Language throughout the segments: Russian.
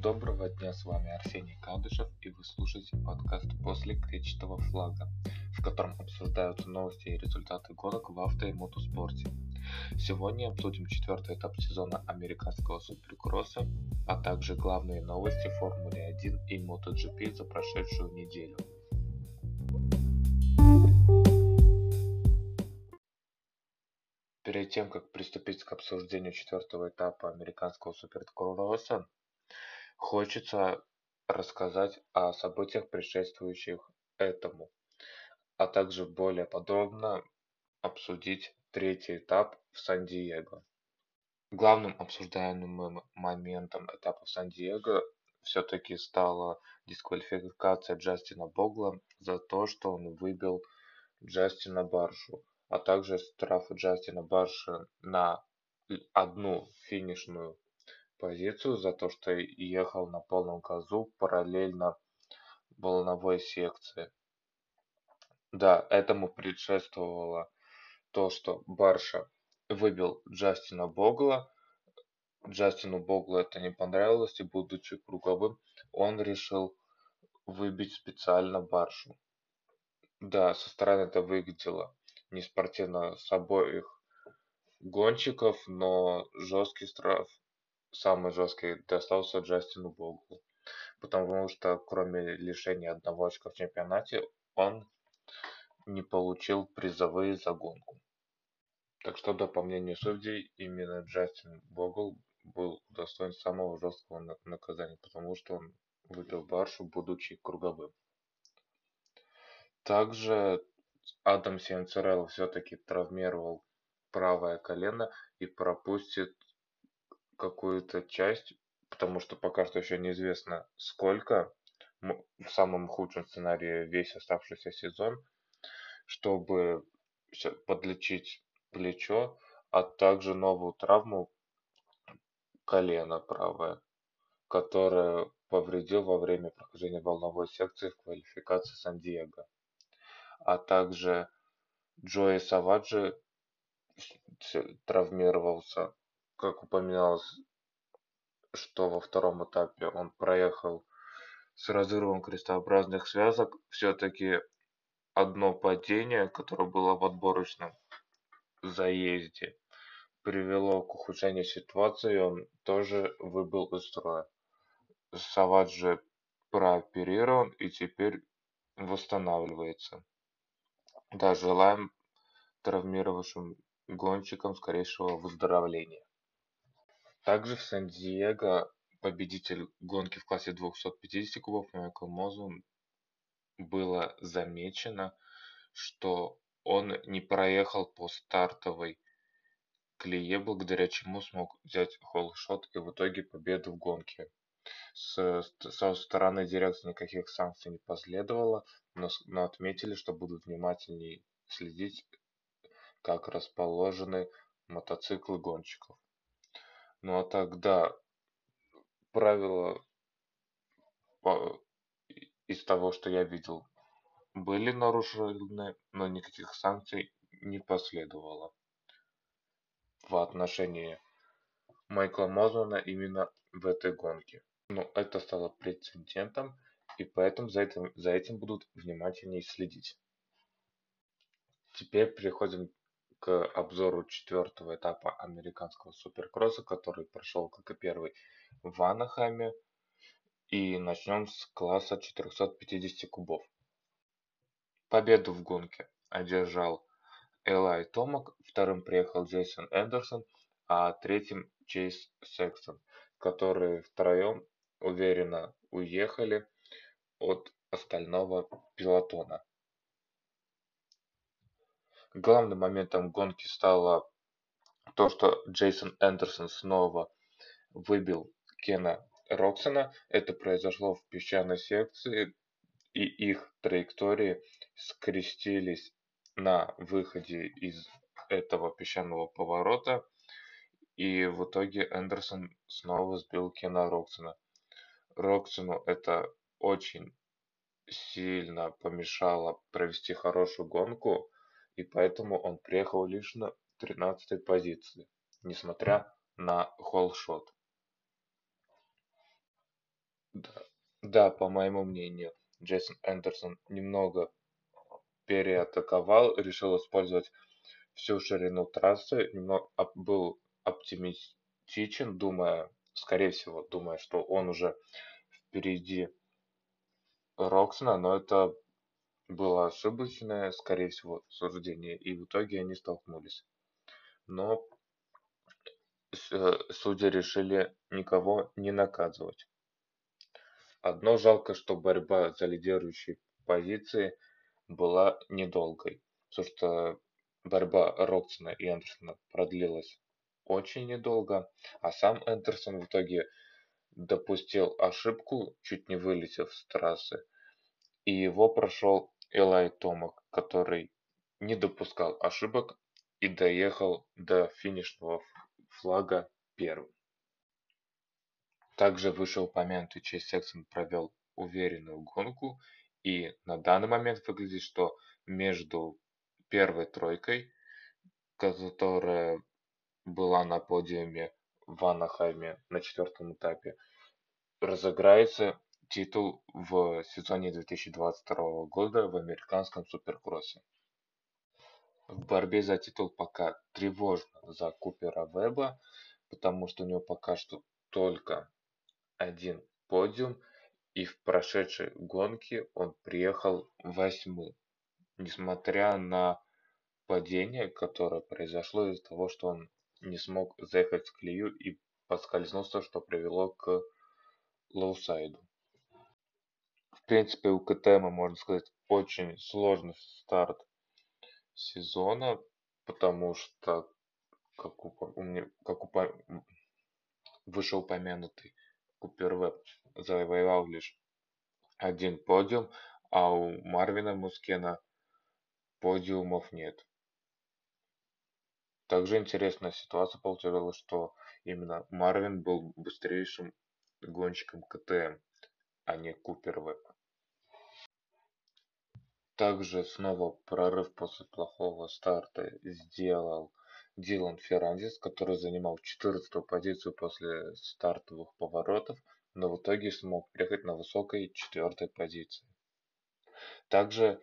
Доброго дня, с вами Арсений Кадышев и вы слушаете подкаст «После клетчатого флага», в котором обсуждаются новости и результаты гонок в авто и мотоспорте. Сегодня обсудим четвертый этап сезона американского суперкросса, а также главные новости Формулы 1 и MotoGP за прошедшую неделю. Перед тем, как приступить к обсуждению четвертого этапа американского суперкросса, хочется рассказать о событиях, предшествующих этому, а также более подробно обсудить третий этап в Сан-Диего. Главным обсуждаемым моментом этапа в Сан-Диего все-таки стала дисквалификация Джастина Богла за то, что он выбил Джастина Баршу а также штраф Джастина Барша на одну финишную позицию за то, что ехал на полном газу параллельно волновой секции. Да, этому предшествовало то, что Барша выбил Джастина Богла. Джастину Боглу это не понравилось, и будучи круговым, он решил выбить специально Баршу. Да, со стороны это выглядело неспортивно с обоих гонщиков, но жесткий штраф, самый жесткий, достался Джастину Боглу. Потому что кроме лишения одного очка в чемпионате, он не получил призовые за гонку. Так что, да, по мнению судей, именно Джастин Богл был достоин самого жесткого наказания, потому что он выбил Баршу, будучи круговым. Также Адам Сенцерелло все-таки травмировал правое колено и пропустит какую-то часть, потому что пока что еще неизвестно сколько, в самом худшем сценарии весь оставшийся сезон, чтобы подлечить плечо, а также новую травму колена правое, которое повредил во время прохождения волновой секции в квалификации Сан-Диего а также Джои Саваджи травмировался. Как упоминалось, что во втором этапе он проехал с разрывом крестообразных связок. Все-таки одно падение, которое было в отборочном заезде, привело к ухудшению ситуации, и он тоже выбыл из строя. Саваджи прооперирован и теперь восстанавливается. Да, желаем травмировавшим гонщикам скорейшего выздоровления. Также в Сан-Диего победитель гонки в классе 250 кубов Майкл Мозун было замечено, что он не проехал по стартовой клее, благодаря чему смог взять холлшот и в итоге победу в гонке. С, со стороны дирекции никаких санкций не последовало, но, но отметили, что будут внимательнее следить, как расположены мотоциклы гонщиков. Ну а тогда правила по, из того, что я видел, были нарушены, но никаких санкций не последовало в отношении Майкла Мозуна именно в этой гонке. Но это стало прецедентом, и поэтому за этим, за этим будут внимательнее следить. Теперь переходим к обзору четвертого этапа американского суперкросса, который прошел, как и первый, в Анахайме. И начнем с класса 450 кубов. Победу в гонке одержал Элай Томак, вторым приехал Джейсон Эндерсон, а третьим Чейз Сексон, которые втроем уверенно уехали от остального пилотона. Главным моментом гонки стало то, что Джейсон Эндерсон снова выбил Кена Роксона. Это произошло в песчаной секции, и их траектории скрестились на выходе из этого песчаного поворота. И в итоге Эндерсон снова сбил Кена Роксона. Роксону это очень сильно помешало провести хорошую гонку, и поэтому он приехал лишь на 13 позиции, несмотря на холлшот. Да, да, по моему мнению, Джейсон Эндерсон немного переатаковал, решил использовать всю ширину трассы, немного был оптимистичен, думая, скорее всего, думая, что он уже впереди Роксона, но это было ошибочное, скорее всего, суждение, и в итоге они столкнулись. Но э, судьи решили никого не наказывать. Одно жалко, что борьба за лидирующие позиции была недолгой, потому что борьба Роксона и Эндерсона продлилась очень недолго, а сам Эндерсон в итоге допустил ошибку, чуть не вылетев с трассы, и его прошел Элай Томак, который не допускал ошибок и доехал до финишного флага первым. Также вышеупомянутый Чейз Сексон провел уверенную гонку, и на данный момент выглядит, что между первой тройкой, которая была на подиуме в Анахайме на четвертом этапе, разыграется титул в сезоне 2022 года в американском суперкроссе. В борьбе за титул пока тревожно за Купера Веба, потому что у него пока что только один подиум, и в прошедшей гонке он приехал восьмым, несмотря на падение, которое произошло из-за того, что он не смог заехать в клею и поскользнулся, что привело к лоусайду принципе, у КТМ, можно сказать, очень сложный старт сезона, потому что, как, у, как у, вышеупомянутый Купер Веб завоевал лишь один подиум, а у Марвина Мускена подиумов нет. Также интересная ситуация получилась, что именно Марвин был быстрейшим гонщиком КТМ, а не Купер Веб. Также снова прорыв после плохого старта сделал Дилан Феррандис, который занимал 14 позицию после стартовых поворотов, но в итоге смог приехать на высокой четвертой позиции. Также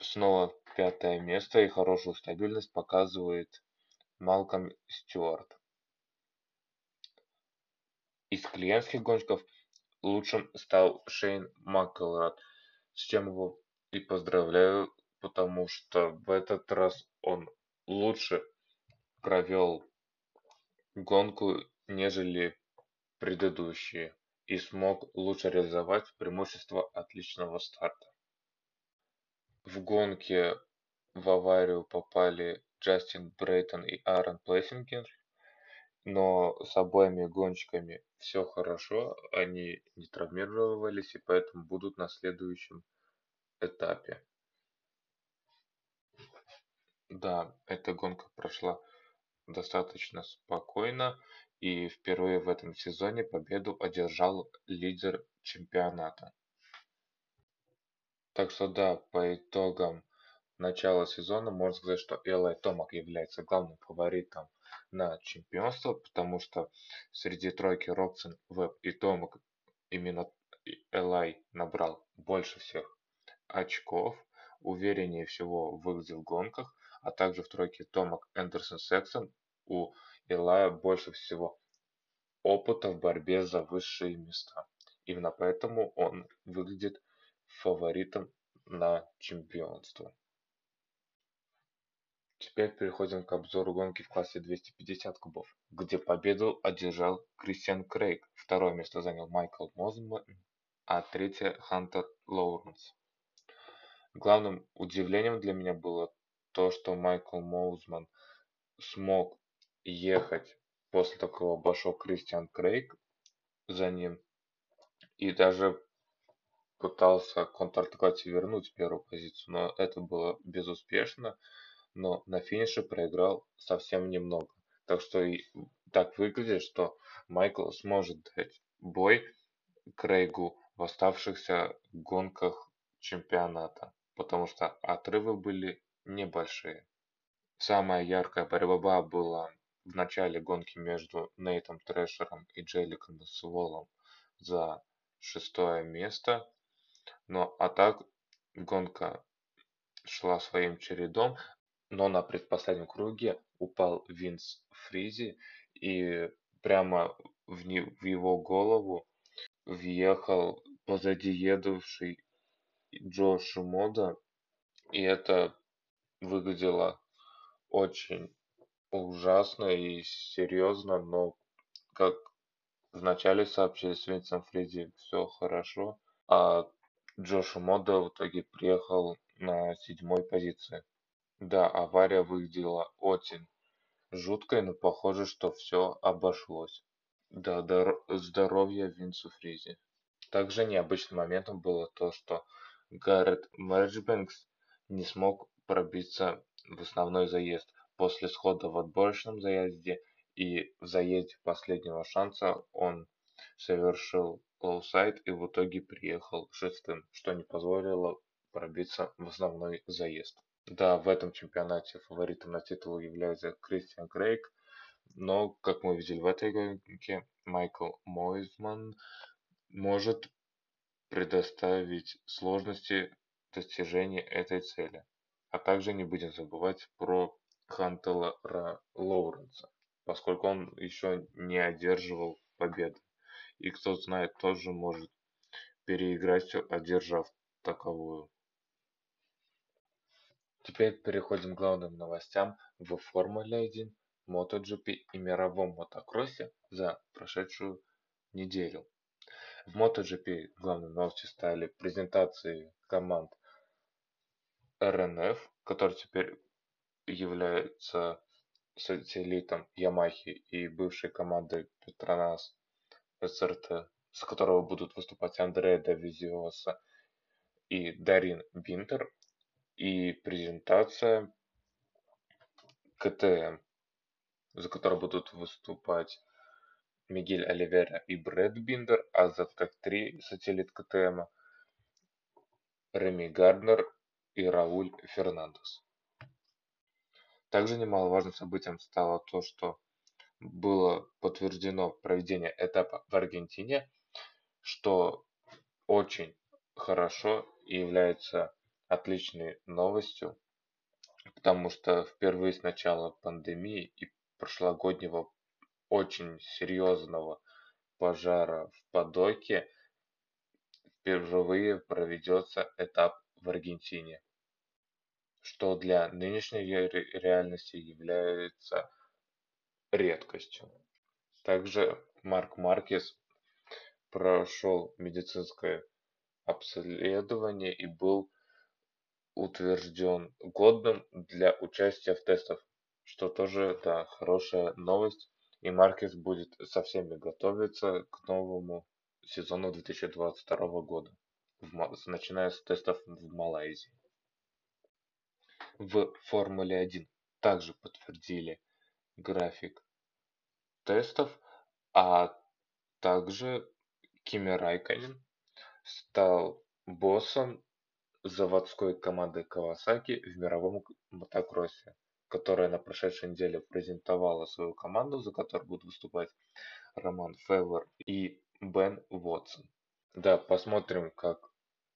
снова пятое место и хорошую стабильность показывает Малком Стюарт. Из клиентских гонщиков лучшим стал Шейн Маккелрад, с чем его и поздравляю, потому что в этот раз он лучше провел гонку, нежели предыдущие, и смог лучше реализовать преимущество отличного старта. В гонке в аварию попали Джастин Брейтон и Аарон Плессингер, но с обоими гонщиками все хорошо, они не травмировались и поэтому будут на следующем этапе. Да, эта гонка прошла достаточно спокойно, и впервые в этом сезоне победу одержал лидер чемпионата. Так что да, по итогам начала сезона можно сказать, что Элай Томак является главным фаворитом на чемпионство, потому что среди тройки Роксен, Веб и Томак именно Элай набрал больше всех очков, увереннее всего выглядел в гонках, а также в тройке Томак Эндерсон Сексон у Илая больше всего опыта в борьбе за высшие места. Именно поэтому он выглядит фаворитом на чемпионство. Теперь переходим к обзору гонки в классе 250 кубов, где победу одержал Кристиан Крейг, второе место занял Майкл Мозман, а третье Хантер Лоуренс. Главным удивлением для меня было то, что Майкл Моузман смог ехать после такого обошел Кристиан Крейг за ним и даже пытался контратаковать и вернуть первую позицию, но это было безуспешно, но на финише проиграл совсем немного. Так что и так выглядит, что Майкл сможет дать бой Крейгу в оставшихся гонках чемпионата потому что отрывы были небольшие. Самая яркая борьба была в начале гонки между Нейтом Трэшером и Джеликом Сволом за шестое место. Но а так гонка шла своим чередом, но на предпоследнем круге упал Винс Фризи и прямо в, не, в его голову въехал позади едущий Джош Мода, и это выглядело очень ужасно и серьезно, но как вначале сообщили с Винсом Фризи все хорошо, а Джо Шимода в итоге приехал на седьмой позиции. Да, авария выглядела очень жуткой, но похоже, что все обошлось. Да, здоровья Винсу Фризи. Также необычным моментом было то, что Гаррет Марчбэнкс не смог пробиться в основной заезд. После схода в отборочном заезде и в заезде последнего шанса он совершил лоусайд и в итоге приехал шестым, что не позволило пробиться в основной заезд. Да, в этом чемпионате фаворитом на титул является Кристиан Крейг, но, как мы видели в этой гонке, Майкл Мосиман может предоставить сложности достижения этой цели. А также не будем забывать про Хантела Лоуренса, поскольку он еще не одерживал победы. И кто знает, тоже может переиграть, одержав таковую. Теперь переходим к главным новостям в Формуле 1, MotoGP и мировом мотокроссе за прошедшую неделю. В MotoGP главной новостью стали презентации команд РНФ, который теперь является сателлитом Ямахи и бывшей командой Петронас СРТ, с которого будут выступать Андреа Давизиоса и Дарин Бинтер, и презентация КТМ, за которой будут выступать Мигель Оливера и Брэд Биндер, а за топ-3 сателлит КТМ Реми Гарднер и Рауль Фернандес. Также немаловажным событием стало то, что было подтверждено проведение этапа в Аргентине, что очень хорошо и является отличной новостью, потому что впервые с начала пандемии и прошлогоднего очень серьезного пожара в Падоке впервые проведется этап в Аргентине, что для нынешней реальности является редкостью. Также Марк Маркес прошел медицинское обследование и был утвержден годным для участия в тестах, что тоже да, хорошая новость и Маркес будет со всеми готовиться к новому сезону 2022 года, начиная с тестов в Малайзии. В Формуле 1 также подтвердили график тестов, а также Кими Райконен стал боссом заводской команды Кавасаки в мировом мотокроссе которая на прошедшей неделе презентовала свою команду, за которую будут выступать Роман Февер и Бен Уотсон. Да, посмотрим, как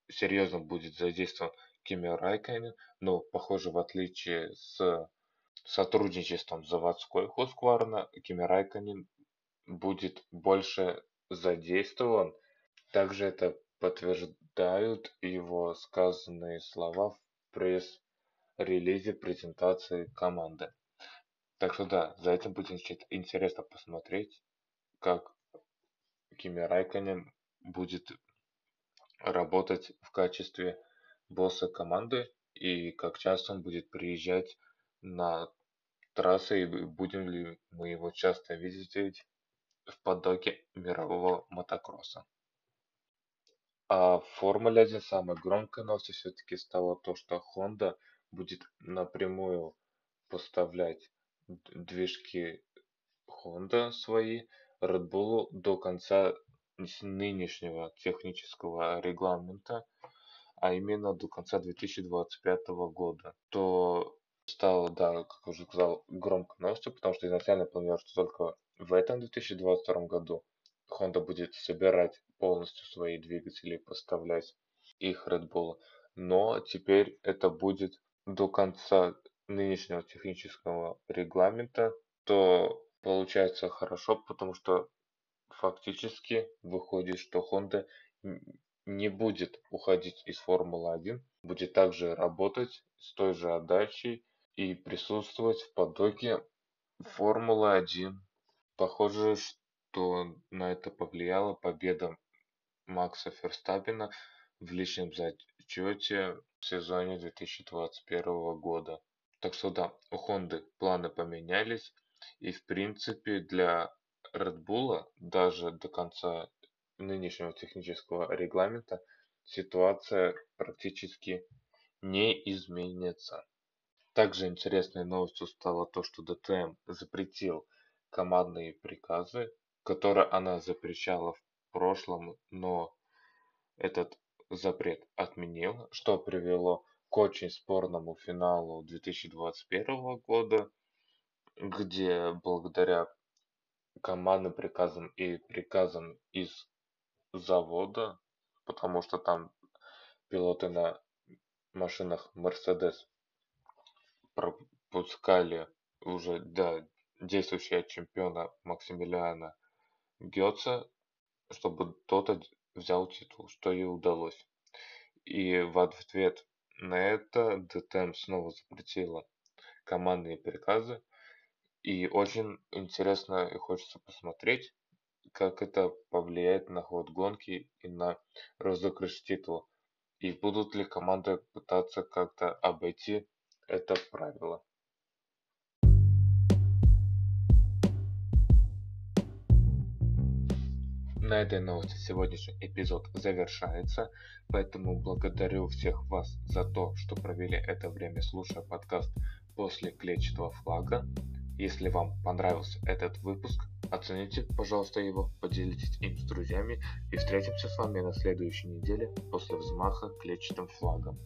серьезно будет задействован Кими Райкайнен, но, похоже, в отличие с сотрудничеством заводской Хускварна, Кими Райкайнен будет больше задействован. Также это подтверждают его сказанные слова в пресс релизе презентации команды. Так что да, за этим будет интересно посмотреть, как Кими Райконен будет работать в качестве босса команды и как часто он будет приезжать на трассы и будем ли мы его часто видеть в потоке мирового мотокросса. А в Формуле 1 самой громкой новостью все-таки стало то, что Honda будет напрямую поставлять движки Honda свои Red Bull до конца нынешнего технического регламента, а именно до конца 2025 года, то стало, да, как уже сказал, громкой новостью, потому что изначально планировалось, что только в этом 2022 году Honda будет собирать полностью свои двигатели и поставлять их Red Bull. Но теперь это будет до конца нынешнего технического регламента, то получается хорошо, потому что фактически выходит, что Honda не будет уходить из Формулы-1, будет также работать с той же отдачей и присутствовать в потоке Формулы-1. Похоже, что на это повлияла победа Макса Ферстаппина в личном зачете в сезоне 2021 года. Так что да, у Хонды планы поменялись, и в принципе для Red Bull даже до конца нынешнего технического регламента ситуация практически не изменится. Также интересной новостью стало то, что ДТМ запретил командные приказы, которые она запрещала в прошлом, но этот запрет отменил, что привело к очень спорному финалу 2021 года, где благодаря командным приказам и приказам из завода, потому что там пилоты на машинах Mercedes пропускали уже до действующего чемпиона Максимилиана Гетца, чтобы тот взял титул, что и удалось. И в ответ на это ДТМ снова запретила командные приказы. И очень интересно и хочется посмотреть, как это повлияет на ход гонки и на розыгрыш титула. И будут ли команды пытаться как-то обойти это правило. На этой новости сегодняшний эпизод завершается, поэтому благодарю всех вас за то, что провели это время слушая подкаст после клетчатого флага. Если вам понравился этот выпуск, оцените, пожалуйста, его, поделитесь им с друзьями и встретимся с вами на следующей неделе после взмаха клетчатым флагом.